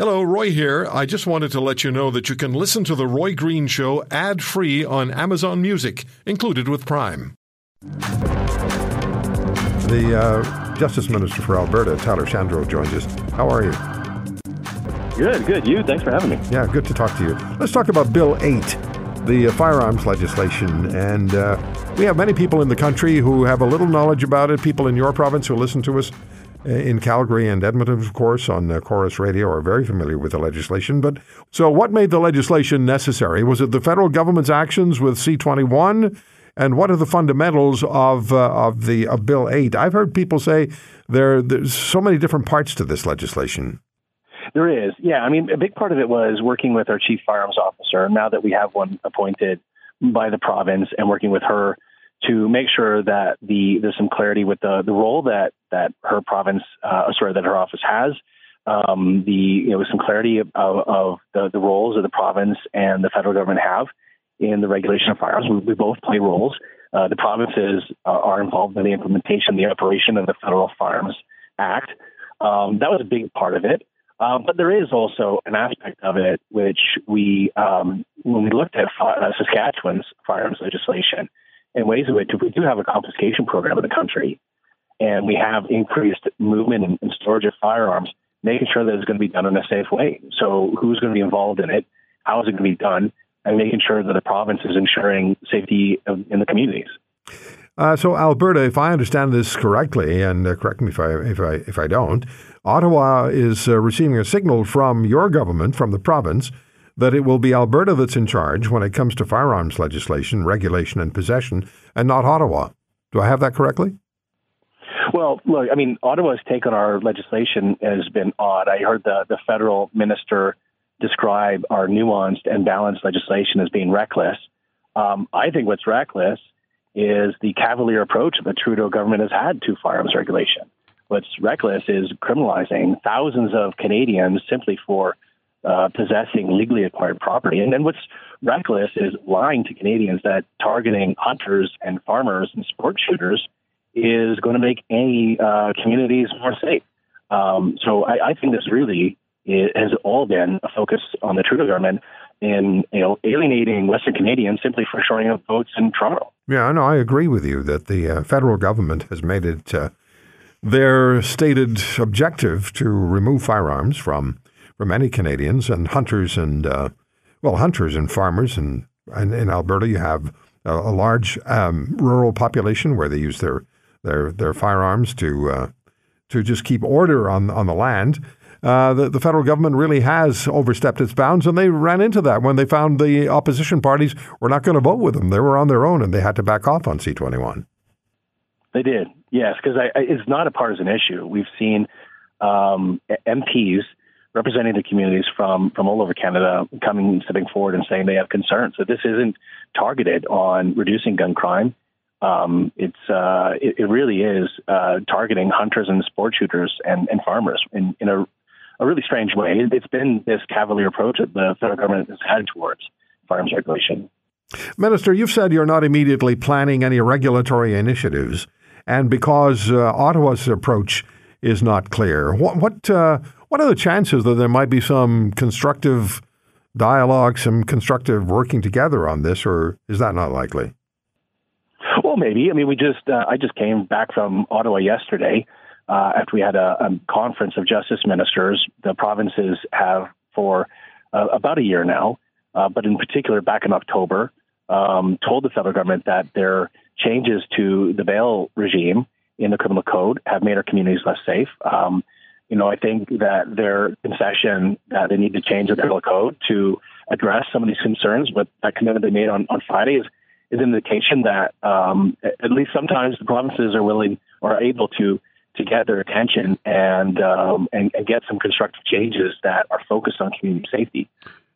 Hello, Roy here. I just wanted to let you know that you can listen to The Roy Green Show ad free on Amazon Music, included with Prime. The uh, Justice Minister for Alberta, Tyler Shandro, joins us. How are you? Good, good. You, thanks for having me. Yeah, good to talk to you. Let's talk about Bill 8, the uh, firearms legislation. And uh, we have many people in the country who have a little knowledge about it, people in your province who listen to us in Calgary and Edmonton, of course, on uh, Corus Radio are very familiar with the legislation. But so, what made the legislation necessary? Was it the federal government's actions with C21? And what are the fundamentals of uh, of the of Bill Eight? I've heard people say there there's so many different parts to this legislation. There is, yeah. I mean, a big part of it was working with our chief firearms officer. Now that we have one appointed by the province, and working with her to make sure that the there's some clarity with the the role that that her province, uh, sorry, that her office has. Um, the you know some clarity of, of the, the roles of the province and the federal government have in the regulation of firearms. We, we both play roles. Uh, the provinces are involved in the implementation, the operation of the Federal Firearms Act. Um, that was a big part of it. Uh, but there is also an aspect of it which we, um, when we looked at uh, Saskatchewan's firearms legislation, in ways in which if we do have a confiscation program in the country and we have increased movement and, and storage of firearms, making sure that it's going to be done in a safe way. So who's going to be involved in it? How is it going to be done? And making sure that the province is ensuring safety in the communities. Uh, so Alberta, if I understand this correctly, and uh, correct me if I if I if I don't, Ottawa is uh, receiving a signal from your government, from the province, that it will be Alberta that's in charge when it comes to firearms legislation, regulation, and possession, and not Ottawa. Do I have that correctly? Well, look, I mean, Ottawa's take on our legislation has been odd. I heard the, the federal minister describe our nuanced and balanced legislation as being reckless. Um, I think what's reckless is the cavalier approach the Trudeau government has had to firearms regulation. What's reckless is criminalizing thousands of Canadians simply for uh, possessing legally acquired property. And then what's reckless is lying to Canadians that targeting hunters and farmers and sport shooters is going to make any uh, communities more safe. Um, so I, I, think this really is, has all been a focus on the Trudeau government in you know alienating Western Canadians simply for showing up votes in Toronto. Yeah, no, I agree with you that the uh, federal government has made it uh, their stated objective to remove firearms from for many Canadians and hunters and uh, well, hunters and farmers. And, and in Alberta, you have a, a large um, rural population where they use their their their firearms to uh, to just keep order on on the land. Uh, the, the federal government really has overstepped its bounds, and they ran into that when they found the opposition parties were not going to vote with them. They were on their own, and they had to back off on C21. They did, yes, because it's not a partisan issue. We've seen um, MPs representing the communities from from all over Canada coming stepping forward and saying they have concerns. So this isn't targeted on reducing gun crime. Um, it's uh, it, it, really is uh, targeting hunters and sport shooters and, and farmers in, in a, a really strange way. It's been this cavalier approach that the federal government has had towards firearms regulation. Minister, you've said you're not immediately planning any regulatory initiatives, and because uh, Ottawa's approach is not clear, what what uh, what are the chances that there might be some constructive dialogue, some constructive working together on this, or is that not likely? Well, maybe. I mean, we just uh, I just came back from Ottawa yesterday uh, after we had a, a, conference of justice ministers. The provinces have for uh, about a year now, uh, but in particular back in October, um, told the federal government that their changes to the bail regime in the criminal code have made our communities less safe. Um, you know, I think that their concession that they need to change the criminal code to address some of these concerns, but that commitment they made on, on Friday is, is an indication that um, at least sometimes the provinces are willing or are able to to get their attention and, um, and and get some constructive changes that are focused on community safety.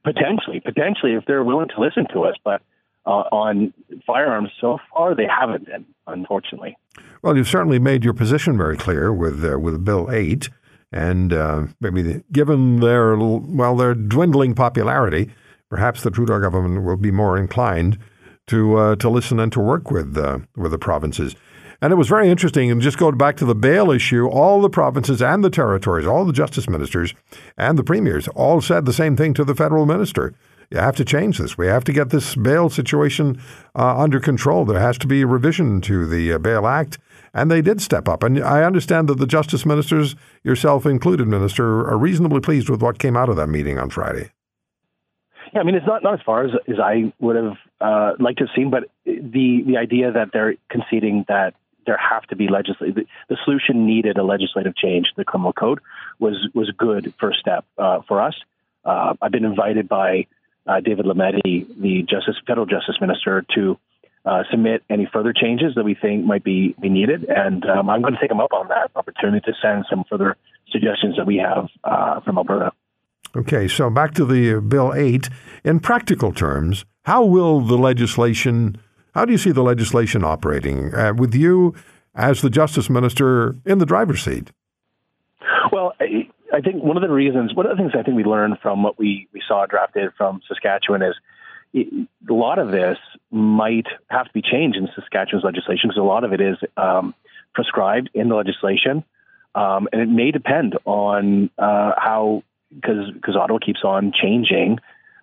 Potentially, potentially, if they're willing to listen to us, but uh, on firearms so far they haven't been, unfortunately. Well, you've certainly made your position very clear with uh, with Bill Eight. And uh, maybe given their well their dwindling popularity, perhaps the Trudeau government will be more inclined to uh, to listen and to work with uh, with the provinces. And it was very interesting. And just go back to the bail issue, all the provinces and the territories, all the justice ministers and the premiers all said the same thing to the federal minister. You have to change this. We have to get this bail situation uh, under control. There has to be a revision to the uh, Bail Act. And they did step up. And I understand that the justice ministers, yourself included, Minister, are reasonably pleased with what came out of that meeting on Friday. Yeah, I mean, it's not, not as far as, as I would have uh, liked to have seen, but the, the idea that they're conceding that there have to be legislative, the, the solution needed a legislative change to the criminal code was, was a good first step uh, for us. Uh, I've been invited by uh, David Lametti, the Justice, federal justice minister, to uh, submit any further changes that we think might be, be needed. And um, I'm going to take him up on that opportunity to send some further suggestions that we have uh, from Alberta. Okay, so back to the uh, Bill 8. In practical terms, how will the legislation, how do you see the legislation operating uh, with you as the Justice Minister in the driver's seat? I, think one of the reasons, one of the things I think we learned from what we, we saw drafted from Saskatchewan is it, a lot of this might have to be changed in Saskatchewan's legislation because a lot of it is um, prescribed in the legislation. Um, and it may depend on uh, how because Ottawa keeps on changing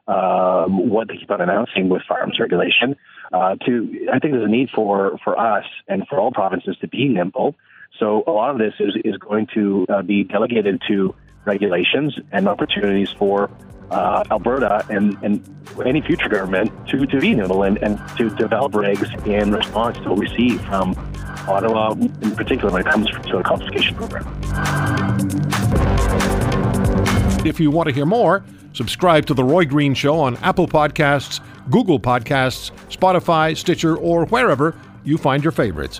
um, what they keep on announcing with firearms regulation. Uh, to I think there's a need for for us and for all provinces to be nimble. So a lot of this is is going to uh, be delegated to regulations and opportunities for uh, Alberta and, and any future government to, to be nimble and, and to develop regs in response to what we see from Ottawa, in particular when it comes to a confiscation program. If you want to hear more, subscribe to The Roy Green Show on Apple Podcasts, Google Podcasts, Spotify, Stitcher, or wherever you find your favorites.